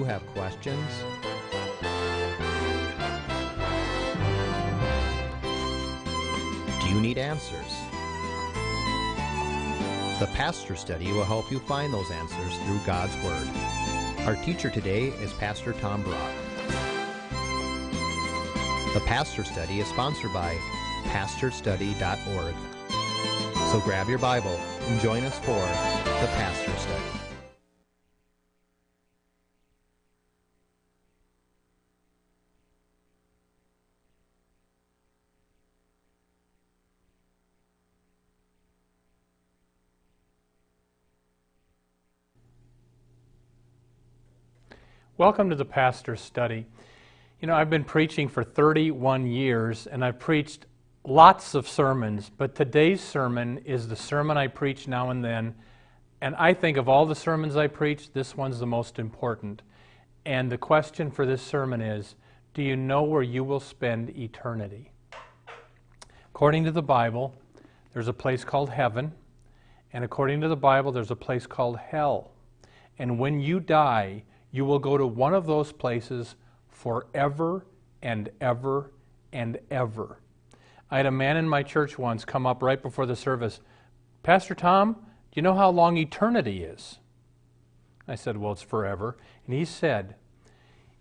you have questions? Do you need answers? The Pastor Study will help you find those answers through God's Word. Our teacher today is Pastor Tom Brock. The Pastor Study is sponsored by pastorstudy.org. So grab your Bible and join us for the Pastor Study. Welcome to the Pastor's Study. You know, I've been preaching for 31 years and I've preached lots of sermons, but today's sermon is the sermon I preach now and then. And I think of all the sermons I preach, this one's the most important. And the question for this sermon is Do you know where you will spend eternity? According to the Bible, there's a place called heaven, and according to the Bible, there's a place called hell. And when you die, you will go to one of those places forever and ever and ever. I had a man in my church once come up right before the service. Pastor Tom, do you know how long eternity is? I said, Well, it's forever. And he said,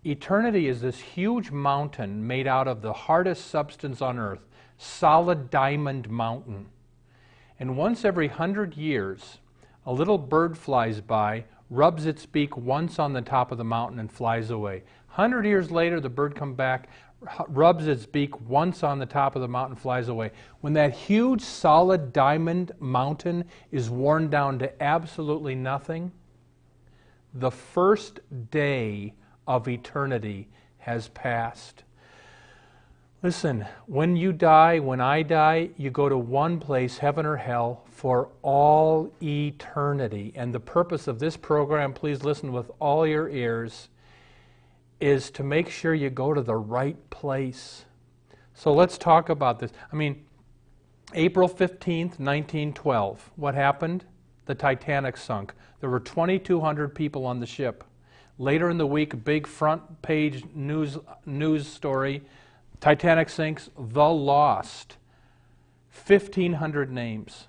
Eternity is this huge mountain made out of the hardest substance on earth, solid diamond mountain. And once every hundred years, a little bird flies by rubs its beak once on the top of the mountain and flies away. Hundred years later, the bird comes back, rubs its beak once on the top of the mountain, flies away. When that huge, solid diamond mountain is worn down to absolutely nothing, the first day of eternity has passed. Listen, when you die, when I die, you go to one place, heaven or hell, for all eternity. And the purpose of this program, please listen with all your ears, is to make sure you go to the right place. So let's talk about this. I mean, April 15th, 1912, what happened? The Titanic sunk. There were 2,200 people on the ship. Later in the week, big front page news, news story Titanic sinks, the lost. 1,500 names.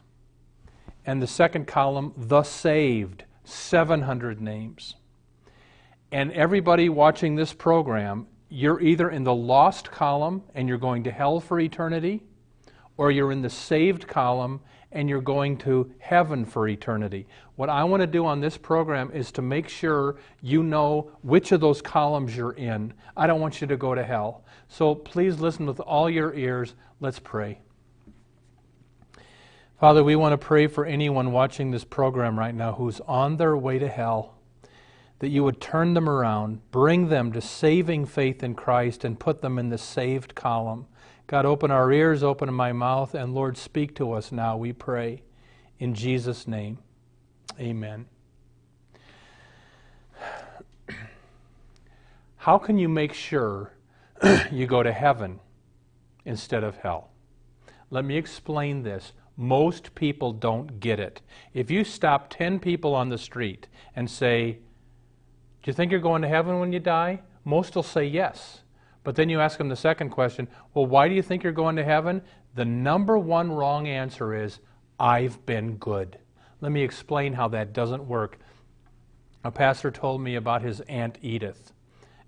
And the second column, the saved. 700 names. And everybody watching this program, you're either in the lost column and you're going to hell for eternity, or you're in the saved column and you're going to heaven for eternity. What I want to do on this program is to make sure you know which of those columns you're in. I don't want you to go to hell. So please listen with all your ears. Let's pray. Father, we want to pray for anyone watching this program right now who's on their way to hell, that you would turn them around, bring them to saving faith in Christ, and put them in the saved column. God, open our ears, open my mouth, and Lord, speak to us now, we pray. In Jesus' name, amen. How can you make sure you go to heaven instead of hell? Let me explain this. Most people don't get it. If you stop 10 people on the street and say, Do you think you're going to heaven when you die? Most will say yes. But then you ask them the second question well, why do you think you're going to heaven? The number one wrong answer is, I've been good. Let me explain how that doesn't work. A pastor told me about his Aunt Edith,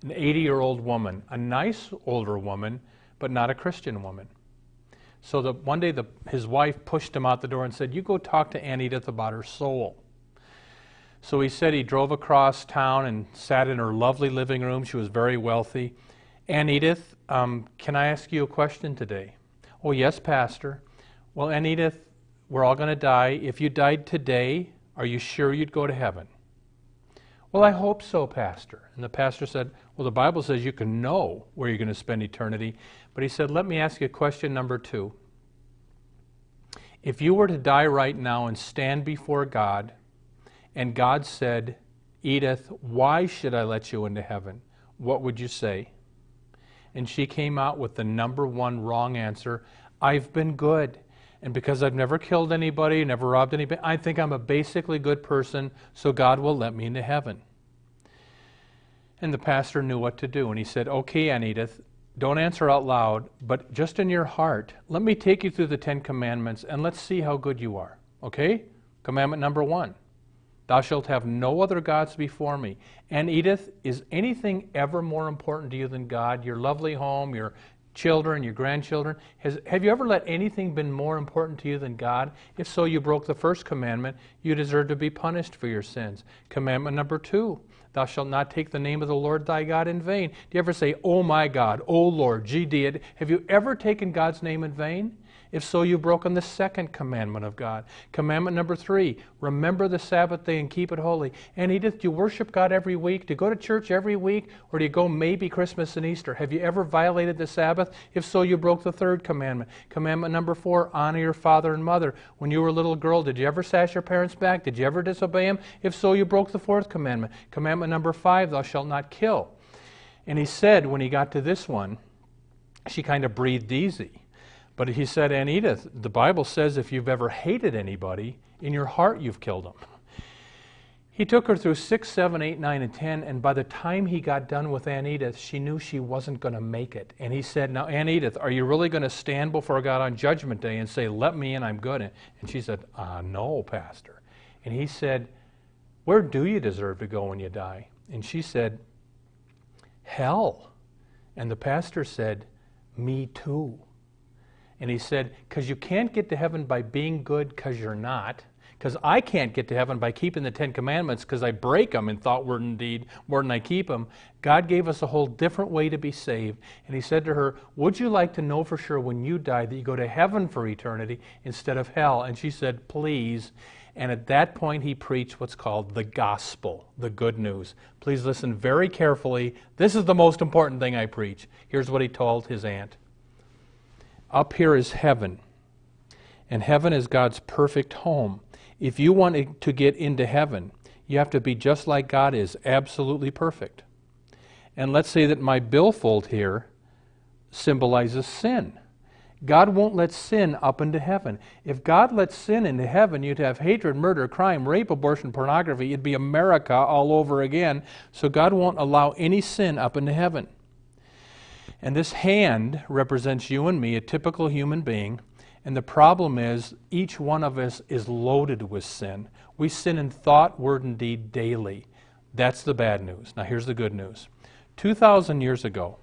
an 80 year old woman, a nice older woman, but not a Christian woman. So the, one day the, his wife pushed him out the door and said, You go talk to Aunt Edith about her soul. So he said he drove across town and sat in her lovely living room. She was very wealthy. Aunt Edith, um, can I ask you a question today? Oh, yes, Pastor. Well, Aunt Edith, we're all going to die. If you died today, are you sure you'd go to heaven? Well, I hope so, Pastor. And the pastor said, Well, the Bible says you can know where you're going to spend eternity. But he said, Let me ask you a question number two. If you were to die right now and stand before God, and God said, Edith, why should I let you into heaven? What would you say? And she came out with the number one wrong answer I've been good. And because I've never killed anybody, never robbed anybody, I think I'm a basically good person, so God will let me into heaven. And the pastor knew what to do. And he said, Okay, Aunt Edith, don't answer out loud, but just in your heart, let me take you through the Ten Commandments and let's see how good you are. Okay? Commandment number one Thou shalt have no other gods before me. And Edith, is anything ever more important to you than God? Your lovely home, your children, your grandchildren? Has, have you ever let anything been more important to you than God? If so, you broke the first commandment. You deserve to be punished for your sins. Commandment number two Thou shalt not take the name of the Lord thy God in vain. Do you ever say, Oh my God, Oh Lord, did? Have you ever taken God's name in vain? If so, you've broken the second commandment of God. Commandment number three remember the Sabbath day and keep it holy. And Edith, do you worship God every week? Do you go to church every week? Or do you go maybe Christmas and Easter? Have you ever violated the Sabbath? If so, you broke the third commandment. Commandment number four honor your father and mother. When you were a little girl, did you ever sash your parents' back? Did you ever disobey them? If so, you broke the fourth commandment. Commandment number five thou shalt not kill. And he said, when he got to this one, she kind of breathed easy. But he said, Aunt Edith, the Bible says if you've ever hated anybody, in your heart you've killed them. He took her through 6, 7, 8, 9, and 10, and by the time he got done with Aunt Edith, she knew she wasn't going to make it. And he said, Now, Aunt Edith, are you really going to stand before God on Judgment Day and say, Let me in, I'm good? And she said, uh, No, Pastor. And he said, Where do you deserve to go when you die? And she said, Hell. And the pastor said, Me too. And he said, Because you can't get to heaven by being good because you're not. Because I can't get to heaven by keeping the Ten Commandments because I break them in thought, word, and deed more than I keep them. God gave us a whole different way to be saved. And he said to her, Would you like to know for sure when you die that you go to heaven for eternity instead of hell? And she said, Please. And at that point, he preached what's called the gospel, the good news. Please listen very carefully. This is the most important thing I preach. Here's what he told his aunt up here is heaven, and heaven is God's perfect home. If you want to get into heaven, you have to be just like God is, absolutely perfect. And let's say that my billfold here symbolizes sin. God won't let sin up into heaven. If God lets sin into heaven, you'd have hatred, murder, crime, rape, abortion, pornography. It'd be America all over again. So God won't allow any sin up into heaven. And this hand represents you and me, a typical human being. And the problem is, each one of us is loaded with sin. We sin in thought, word, and deed daily. That's the bad news. Now, here's the good news 2,000 years ago,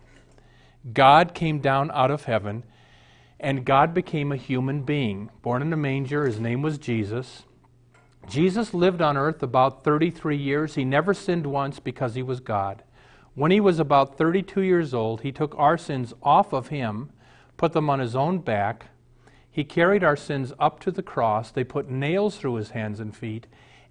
God came down out of heaven, and God became a human being, born in a manger. His name was Jesus. Jesus lived on earth about 33 years. He never sinned once because he was God. When he was about 32 years old, he took our sins off of him, put them on his own back. He carried our sins up to the cross. They put nails through his hands and feet.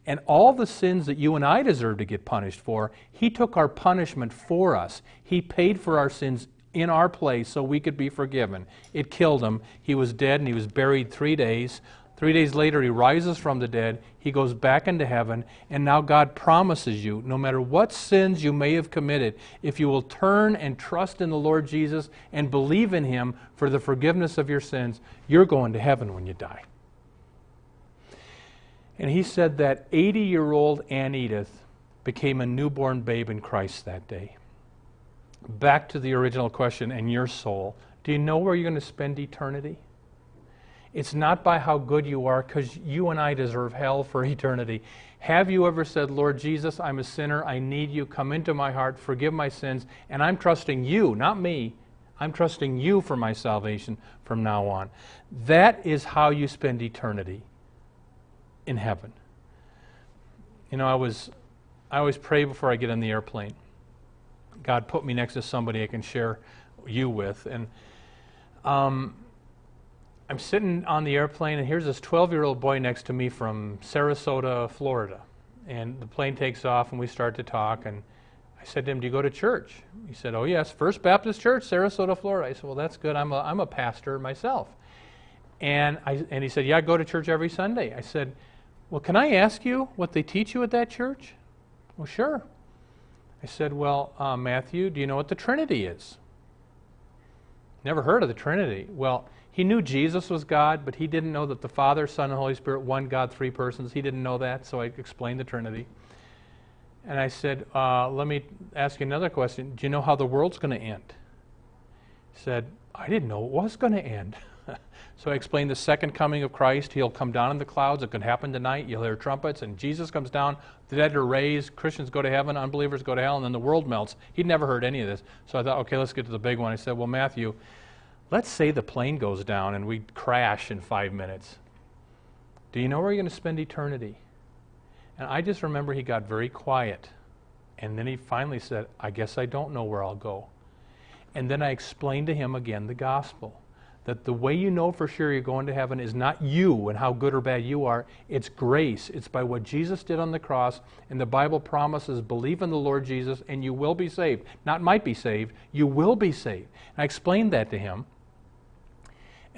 And all the sins that you and I deserve to get punished for, he took our punishment for us. He paid for our sins in our place so we could be forgiven. It killed him. He was dead and he was buried three days. Three days later, he rises from the dead. He goes back into heaven. And now God promises you no matter what sins you may have committed, if you will turn and trust in the Lord Jesus and believe in him for the forgiveness of your sins, you're going to heaven when you die. And he said that 80 year old Aunt Edith became a newborn babe in Christ that day. Back to the original question and your soul. Do you know where you're going to spend eternity? It's not by how good you are, because you and I deserve hell for eternity. Have you ever said, Lord Jesus, I'm a sinner. I need you. Come into my heart, forgive my sins, and I'm trusting you, not me. I'm trusting you for my salvation from now on. That is how you spend eternity in heaven. You know, I was I always pray before I get on the airplane. God put me next to somebody I can share you with, and um, I'm sitting on the airplane, and here's this 12 year old boy next to me from Sarasota, Florida. And the plane takes off, and we start to talk. And I said to him, Do you go to church? He said, Oh, yes, First Baptist Church, Sarasota, Florida. I said, Well, that's good. I'm a, I'm a pastor myself. And, I, and he said, Yeah, I go to church every Sunday. I said, Well, can I ask you what they teach you at that church? Well, sure. I said, Well, uh, Matthew, do you know what the Trinity is? Never heard of the Trinity. Well, he knew Jesus was God, but he didn't know that the Father, Son, and Holy Spirit, one God, three persons. He didn't know that, so I explained the Trinity. And I said, uh, Let me ask you another question. Do you know how the world's going to end? He said, I didn't know it was going to end. so I explained the second coming of Christ. He'll come down in the clouds. It could happen tonight. You'll hear trumpets, and Jesus comes down. The dead are raised. Christians go to heaven. Unbelievers go to hell, and then the world melts. He'd never heard any of this. So I thought, okay, let's get to the big one. I said, Well, Matthew, let's say the plane goes down and we crash in five minutes. Do you know where you're going to spend eternity? And I just remember he got very quiet. And then he finally said, I guess I don't know where I'll go. And then I explained to him again the gospel that the way you know for sure you're going to heaven is not you and how good or bad you are, it's grace. It's by what Jesus did on the cross. And the Bible promises believe in the Lord Jesus and you will be saved. Not might be saved, you will be saved. And I explained that to him.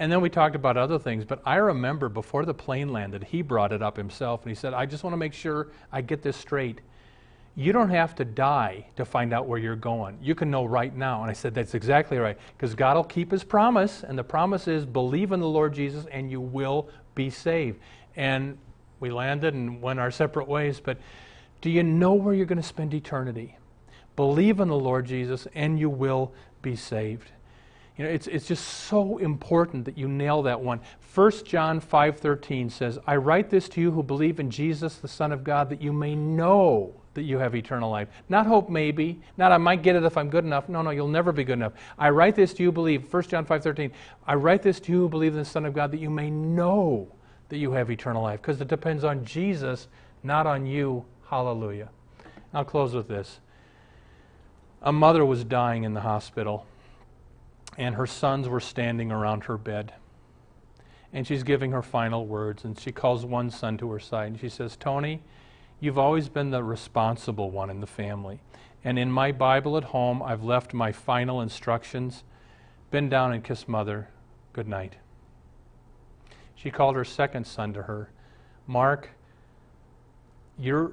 And then we talked about other things, but I remember before the plane landed, he brought it up himself and he said, I just want to make sure I get this straight. You don't have to die to find out where you're going. You can know right now. And I said, That's exactly right. Because God will keep his promise. And the promise is believe in the Lord Jesus and you will be saved. And we landed and went our separate ways. But do you know where you're going to spend eternity? Believe in the Lord Jesus and you will be saved. You know, it's, it's just so important that you nail that one. 1 John 5.13 says, I write this to you who believe in Jesus, the Son of God, that you may know that you have eternal life. Not hope maybe, not I might get it if I'm good enough. No, no, you'll never be good enough. I write this to you believe, 1 John 5.13, I write this to you who believe in the Son of God, that you may know that you have eternal life. Because it depends on Jesus, not on you. Hallelujah. I'll close with this. A mother was dying in the hospital and her sons were standing around her bed. And she's giving her final words, and she calls one son to her side, and she says, Tony, you've always been the responsible one in the family. And in my Bible at home, I've left my final instructions. Bend down and kiss mother. Good night. She called her second son to her. Mark, you're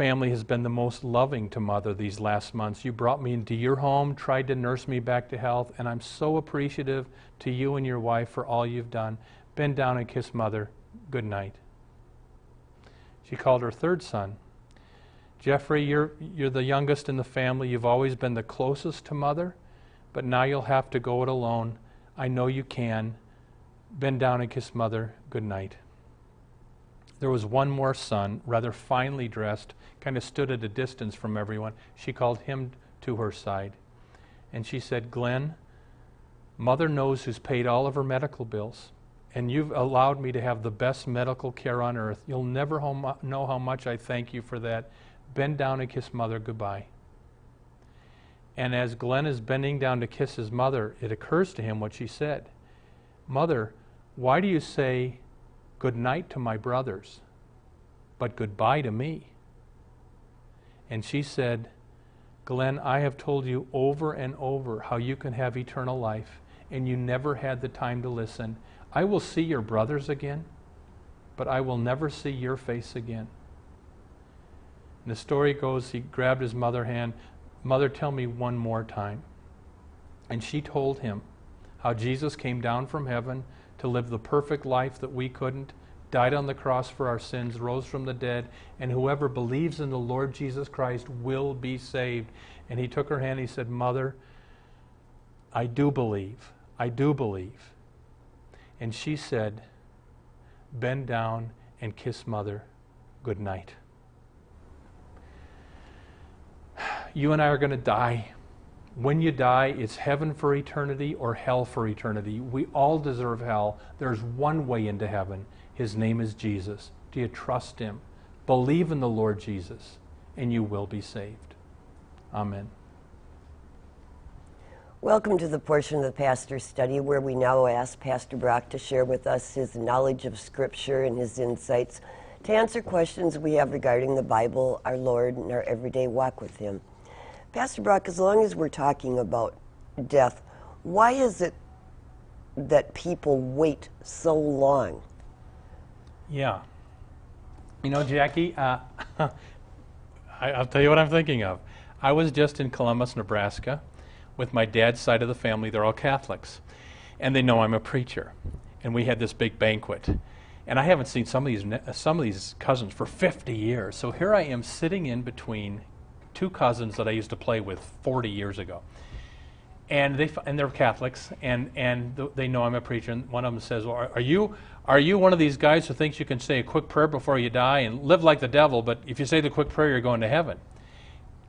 family has been the most loving to mother these last months. You brought me into your home, tried to nurse me back to health, and I'm so appreciative to you and your wife for all you've done. Bend down and kiss mother. Good night. She called her third son. Jeffrey, you're, you're the youngest in the family. You've always been the closest to mother, but now you'll have to go it alone. I know you can. Bend down and kiss mother. Good night. There was one more son, rather finely dressed, kind of stood at a distance from everyone. She called him to her side. And she said, Glenn, Mother knows who's paid all of her medical bills, and you've allowed me to have the best medical care on earth. You'll never know how much I thank you for that. Bend down and kiss Mother goodbye. And as Glenn is bending down to kiss his mother, it occurs to him what she said Mother, why do you say good night to my brothers, but goodbye to me. And she said, Glenn, I have told you over and over how you can have eternal life, and you never had the time to listen. I will see your brothers again, but I will never see your face again. And the story goes he grabbed his mother hand, Mother, tell me one more time. And she told him how Jesus came down from heaven to live the perfect life that we couldn't, died on the cross for our sins, rose from the dead, and whoever believes in the Lord Jesus Christ will be saved. And he took her hand and he said, Mother, I do believe. I do believe. And she said, Bend down and kiss Mother good night. You and I are going to die when you die, it's heaven for eternity or hell for eternity. We all deserve hell. There's one way into heaven. His name is Jesus. Do you trust him? Believe in the Lord Jesus, and you will be saved. Amen. Welcome to the portion of the pastor's study where we now ask Pastor Brock to share with us his knowledge of Scripture and his insights to answer questions we have regarding the Bible, our Lord, and our everyday walk with Him. Pastor Brock, as long as we're talking about death, why is it that people wait so long? Yeah. You know, Jackie, uh, I, will tell you what I'm thinking of. I was just in Columbus, Nebraska, with my dad's side of the family. They're all Catholics. And they know I'm a preacher. And we had this big banquet. And I haven't seen some of these, some of these cousins for 50 years. So here I am sitting in between two cousins that I used to play with 40 years ago. And, they, and they're Catholics, and, and th- they know I'm a preacher. And one of them says, well, are, are, you, are you one of these guys who thinks you can say a quick prayer before you die and live like the devil, but if you say the quick prayer, you're going to heaven?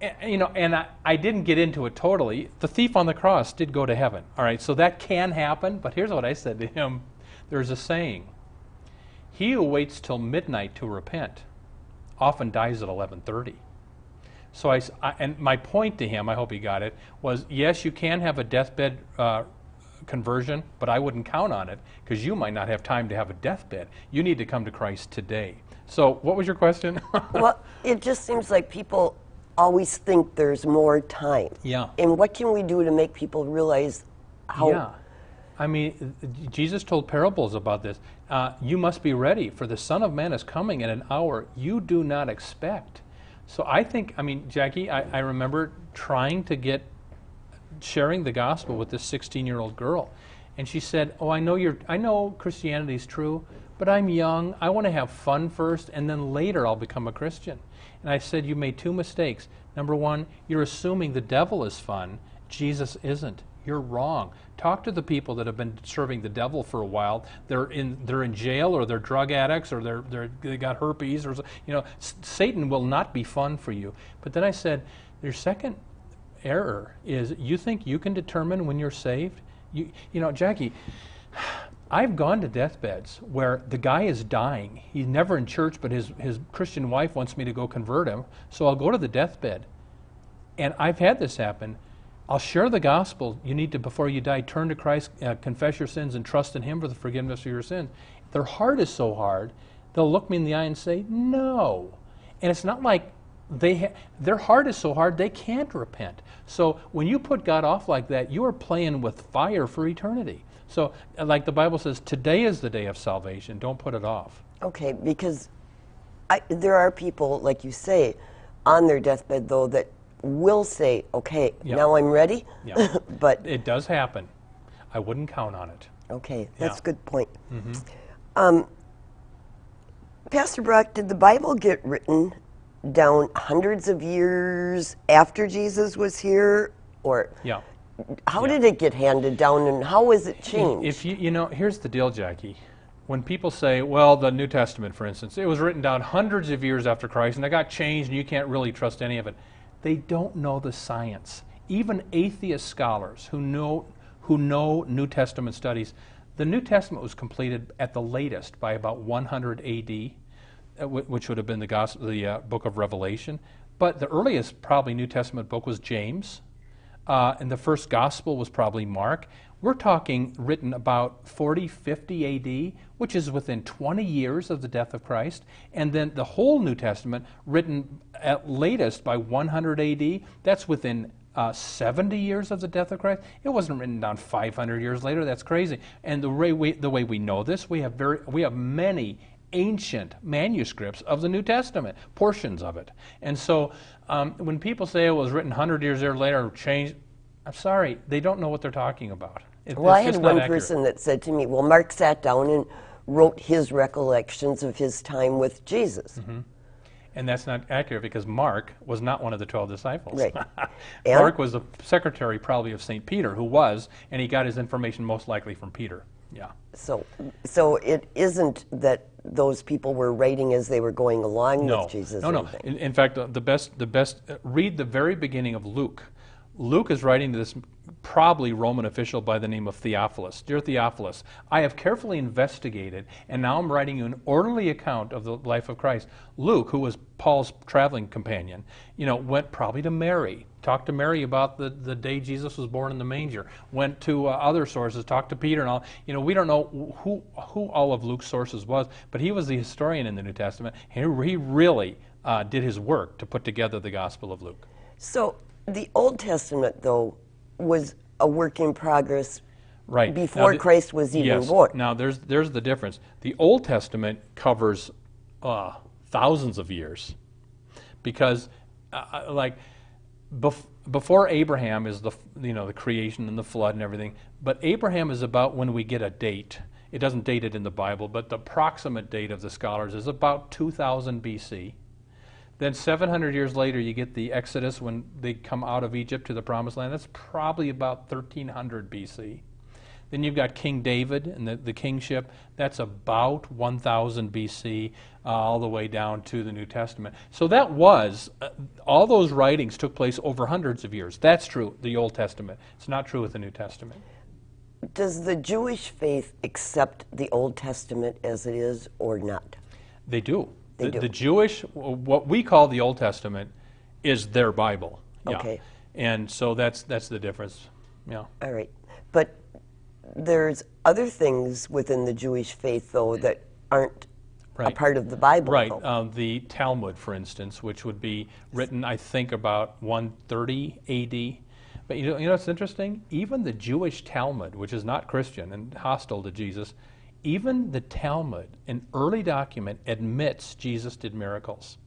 And, you know, and I, I didn't get into it totally. The thief on the cross did go to heaven. All right, so that can happen, but here's what I said to him. There's a saying, he who waits till midnight to repent often dies at 11:30. So I, I, and my point to him, I hope he got it, was yes, you can have a deathbed uh, conversion, but I wouldn't count on it because you might not have time to have a deathbed. You need to come to Christ today. So, what was your question? well, it just seems like people always think there's more time. Yeah. And what can we do to make people realize how? Yeah. I mean, Jesus told parables about this. Uh, you must be ready, for the Son of Man is coming in an hour you do not expect. So I think, I mean, Jackie, I, I remember trying to get sharing the gospel with this 16 year old girl. And she said, Oh, I know you're I know Christianity is true, but I'm young. I want to have fun first and then later I'll become a Christian. And I said, You made two mistakes. Number one, you're assuming the devil is fun. Jesus isn't. You're wrong. Talk to the people that have been serving the devil for a while. They're in they're in jail or they're drug addicts or they're, they're they got herpes or you know S- Satan will not be fun for you. But then I said, your second error is you think you can determine when you're saved. You you know Jackie. I've gone to deathbeds where the guy is dying. He's never in church, but his, his Christian wife wants me to go convert him. So I'll go to the deathbed. And I've had this happen. I'll share the gospel. You need to, before you die, turn to Christ, uh, confess your sins, and trust in Him for the forgiveness of your sins. Their heart is so hard, they'll look me in the eye and say, No. And it's not like they ha- their heart is so hard they can't repent. So when you put God off like that, you are playing with fire for eternity. So, uh, like the Bible says, today is the day of salvation. Don't put it off. Okay, because I, there are people, like you say, on their deathbed, though, that will say, okay, Yeah. now I'm ready. Yeah. but, It does happen. I wouldn't count on it. okay, that's Yeah. a good point. Um, Pastor Brock, did the Bible get written down hundreds of years after Jesus was here? Or Yeah. how did it get handed down and how was it changed? If you, you know, here's the deal, Jackie. When people say, well, the New Testament, for instance, it was written down hundreds of years after Christ and it got changed and you can't really trust any of it, they don't know the science. Even atheist scholars who know, who know New Testament studies, the New Testament was completed at the latest by about 100 AD, uh, which would have been the, gospel, the uh, book of Revelation. But the earliest, probably, New Testament book was James. Uh, and the first gospel was probably Mark. We're talking written about 40, 50 AD, which is within 20 years of the death of Christ. And then the whole New Testament, written at latest by 100 AD, that's within uh, 70 years of the death of Christ. It wasn't written down 500 years later. That's crazy. And the way we, the way we know this, we have, very, we have many ancient manuscripts of the New Testament, portions of it. And so um, when people say it was written 100 years later changed, I'm sorry, they don't know what they're talking about. It- Well, I it's had just not one accurate. person that said to me, "Well, Mark sat down and wrote his recollections of his time with Jesus." Mm-hmm. And that's not accurate because Mark was not one of the 12 disciples. Right. And- Mark was the secretary probably of St. Peter, who was, and he got his information most likely from Peter. Yeah. So, so it isn't that those people were writing as they were going along No, with Jesus. no, or no. anything. In, in fact, uh, the best, the best. Uh, read the very beginning of Luke. Luke is writing to this probably Roman official by the name of Theophilus. Dear Theophilus, I have carefully investigated, and now I'm writing you an orderly account of the life of Christ. Luke, who was Paul's traveling companion, you know, went probably to Mary, talked to Mary about the, the day Jesus was born in the manger, went to uh, other sources, talked to Peter and all. You know, we don't know who, who all of Luke's sources was, but he was the historian in the New Testament. He, he really uh, did his work to put together the Gospel of Luke. So the Old Testament, though, was a work in progress Right. before the- Christ was even yes. born. Now, there's, there's the difference. The Old Testament covers uh, thousands of years because, uh, like, bef- before Abraham is the, you know, the creation and the flood and everything, but Abraham is about when we get a date. It doesn't date it in the Bible, but the approximate date of the scholars is about 2000 BC. Then 700 years later, you get the Exodus when they come out of Egypt to the Promised Land. That's probably about 1300 BC. Then you've got King David and the, the kingship. That's about 1000 BC, uh, all the way down to the New Testament. So that was, uh, all those writings took place over hundreds of years. That's true, the Old Testament. It's not true with the New Testament. Does the Jewish faith accept the Old Testament as it is or not? They do. They the, do. the Jewish, what we call the Old Testament, is their Bible. Yeah. Okay. And so that's that's the difference. Yeah. All right. But there's other things within the Jewish faith, though, that aren't a part of the Bible. Right. Um, the Talmud, for instance, which would be written, I think, about 130 A.D. But you know, you know what's interesting? Even the Jewish Talmud, which is not Christian and hostile to Jesus, even the Talmud, an early document, admits Jesus did miracles.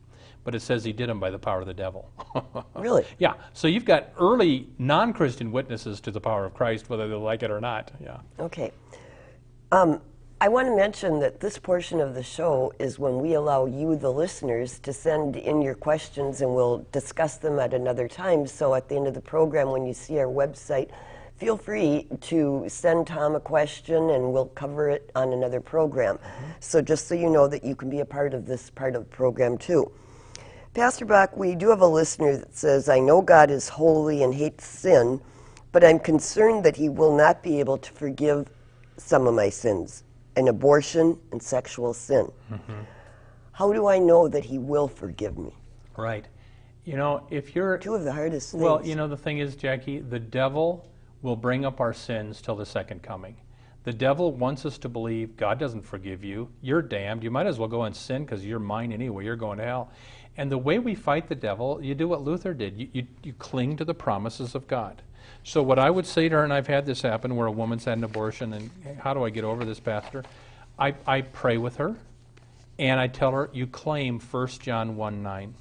But it says he did them by the power of the devil. Really? Yeah. So you've got early non Christian witnesses to the power of Christ, whether they like it or not. Yeah. Okay. Um, I want to mention that this portion of the show is when we allow you, the listeners, to send in your questions and we'll discuss them at another time. So at the end of the program, when you see our website, feel free to send Tom a question and we'll cover it on another program. Mm-hmm. So just so you know that you can be a part of this part of the program too. Pastor Brock, we do have a listener that says, I know God is holy and hates sin, but I'm concerned that he will not be able to forgive some of my sins an abortion and sexual sin. Mm-hmm. How do I know that he will forgive me? Right. You know, if you're Two of the hardest things. Well, you know, the thing is, Jackie, the devil will bring up our sins till the second coming. The devil wants us to believe God doesn't forgive you. You're damned. You might as well go and sin because you're mine anyway. You're going to hell. And the way we fight the devil, you do what Luther did. You, you, you cling to the promises of God. So, what I would say to her, and I've had this happen where a woman's had an abortion, and how do I get over this, Pastor? I, I pray with her, and I tell her, you claim 1 John 1 9.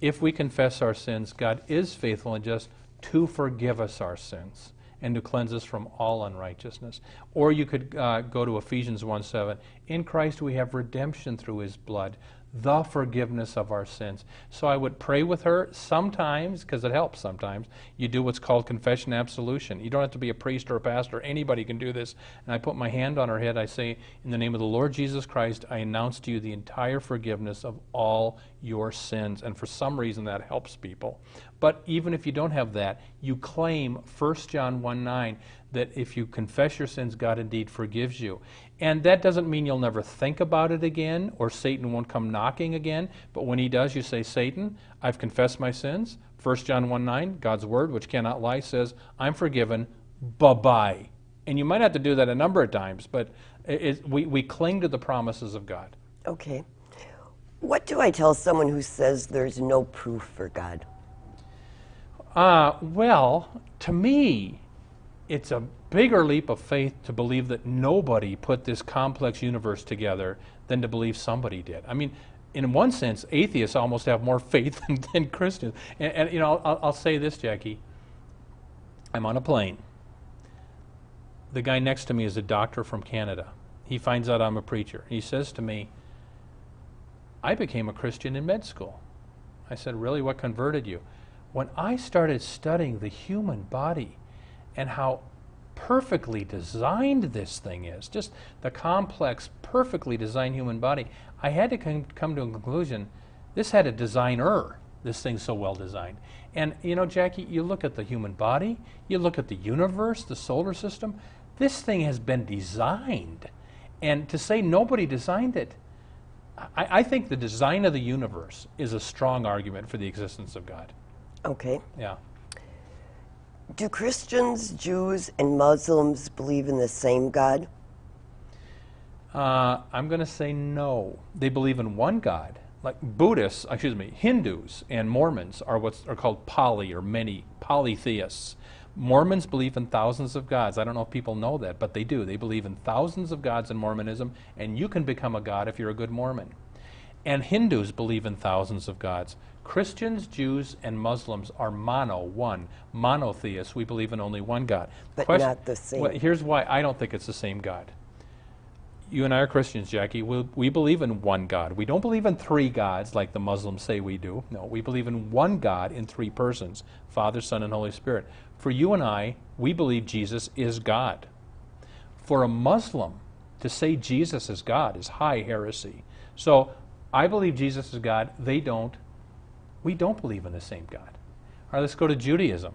If we confess our sins, God is faithful and just to forgive us our sins and to cleanse us from all unrighteousness. Or you could uh, go to Ephesians 1 7. In Christ we have redemption through his blood, the forgiveness of our sins. So I would pray with her sometimes, because it helps sometimes. You do what's called confession absolution. You don't have to be a priest or a pastor, anybody can do this. And I put my hand on her head, I say, In the name of the Lord Jesus Christ, I announce to you the entire forgiveness of all your sins. And for some reason that helps people. But even if you don't have that, you claim 1 John 1 9 that if you confess your sins, God indeed forgives you. And that doesn't mean you'll never think about it again or Satan won't come knocking again. But when he does, you say, Satan, I've confessed my sins. 1 John 1 9, God's word, which cannot lie, says, I'm forgiven. Bye bye. And you might have to do that a number of times, but it, we, we cling to the promises of God. Okay. What do I tell someone who says there's no proof for God? Uh, well, to me, it's a bigger leap of faith to believe that nobody put this complex universe together than to believe somebody did. I mean, in one sense, atheists almost have more faith than, than Christians. And, and you know, I'll, I'll say this, Jackie. I'm on a plane. The guy next to me is a doctor from Canada. He finds out I'm a preacher. He says to me, I became a Christian in med school. I said, Really? What converted you? When I started studying the human body and how perfectly designed this thing is, just the complex, perfectly designed human body, I had to come, come to a conclusion this had a designer, this thing's so well designed. And you know, Jackie, you look at the human body, you look at the universe, the solar system, this thing has been designed. And to say nobody designed it, I, I think the design of the universe is a strong argument for the existence of God. Okay. Yeah. Do Christians, Jews, and Muslims believe in the same God? Uh, I'm going to say no. They believe in one God. Like Buddhists, excuse me, Hindus and Mormons are what's are called poly or many polytheists. Mormons believe in thousands of gods. I don't know if people know that, but they do. They believe in thousands of gods in Mormonism, and you can become a god if you're a good Mormon. And Hindus believe in thousands of gods. Christians, Jews, and Muslims are mono, one, monotheists. We believe in only one God. But Question- not the same. Well, here's why I don't think it's the same God you and I are Christians, Jackie. We, we believe in one God. We don't believe in three gods like the Muslims say we do. No, we believe in one God in three persons Father, Son, and Holy Spirit. For you and I, we believe Jesus is God. For a Muslim, to say Jesus is God is high heresy. So I believe Jesus is God. They don't. We don't believe in the same God. All right, let's go to Judaism.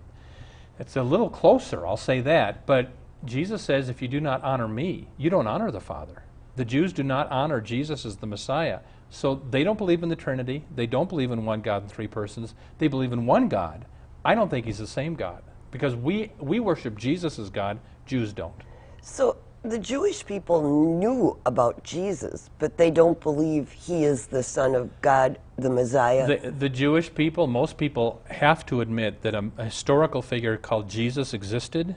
It's a little closer, I'll say that, but Jesus says, if you do not honor me, you don't honor the Father. The Jews do not honor Jesus as the Messiah. So they don't believe in the Trinity. They don't believe in one God in three persons. They believe in one God. I don't think he's the same God because we, we worship Jesus as God, Jews don't. So the Jewish people knew about Jesus, but they don't believe he is the Son of God, the Messiah. The, the Jewish people, most people have to admit that a, a historical figure called Jesus existed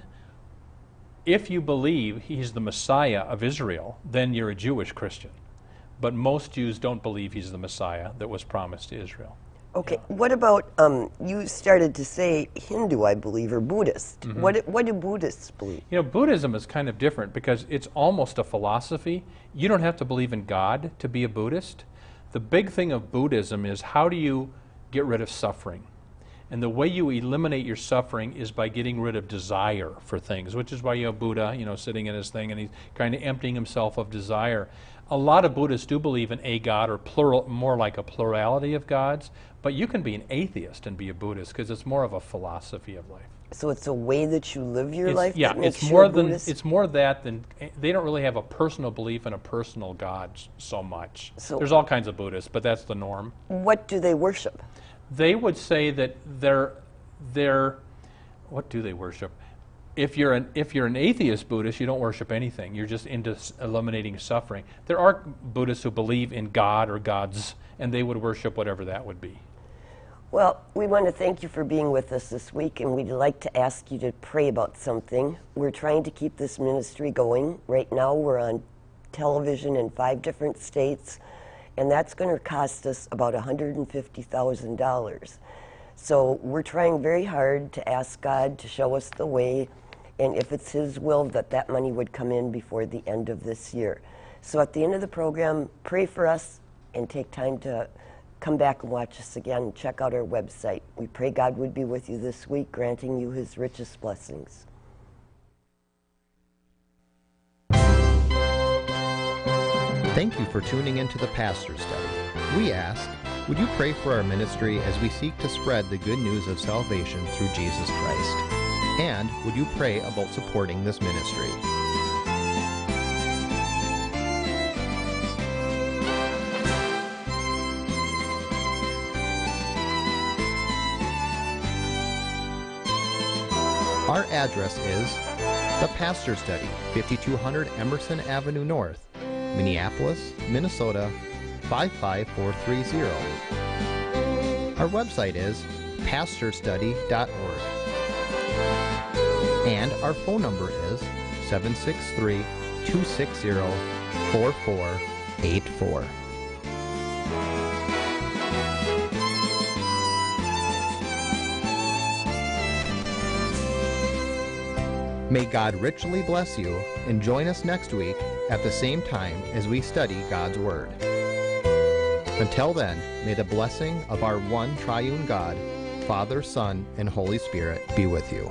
if you believe he's the Messiah of Israel, then you're a Jewish Christian. But most Jews don't believe he's the Messiah that was promised to Israel. Okay, what about um, you started to say Hindu, I believe, or Buddhist? Mm-hmm. What what do Buddhists believe? You know, Buddhism is kind of different because it's almost a philosophy. You don't have to believe in God to be a Buddhist. The big thing of Buddhism is how do you get rid of suffering? And the way you eliminate your suffering is by getting rid of desire for things, which is why you have Buddha, you know, sitting in his thing and he's kind of emptying himself of desire. A lot of Buddhists do believe in a God or plural, more like a plurality of gods, but you can be an atheist and be a Buddhist because it's more of a philosophy of life. So it's a way that you live your It's- life. yeah, it's more than Buddhist? it's more that than eh, they don't really have a personal belief in a personal God so much. So- There's all kinds of Buddhists, but that's the norm. What do they worship? They would say that they're they're what do they worship? If you're an if you're an atheist Buddhist, you don't worship anything. You're just into eliminating suffering. There are Buddhists who believe in God or gods, and they would worship whatever that would be. Well, we want to thank you for being with us this week, and we'd like to ask you to pray about something. We're trying to keep this ministry going. Right now, we're on television in five different states, and that's going to cost us about $150,000. So we're trying very hard to ask God to show us the way, and if it's His will, that that money would come in before the end of this year. So at the end of the program, pray for us and take time to come back and watch us again. Check out our website. We pray God would be with you this week, granting you His richest blessings. Thank you for tuning into the Pastor Study. We ask, would you pray for our ministry as we seek to spread the good news of salvation through Jesus Christ? And would you pray about supporting this ministry? Our address is The Pastor Study, 5200 Emerson Avenue North, Minneapolis, Minnesota 55430. Our website is pastorstudy.org. And our phone number is 763 260 4484. May God richly bless you and join us next week at the same time as we study God's Word. Until then, may the blessing of our one triune God, Father, Son, and Holy Spirit be with you.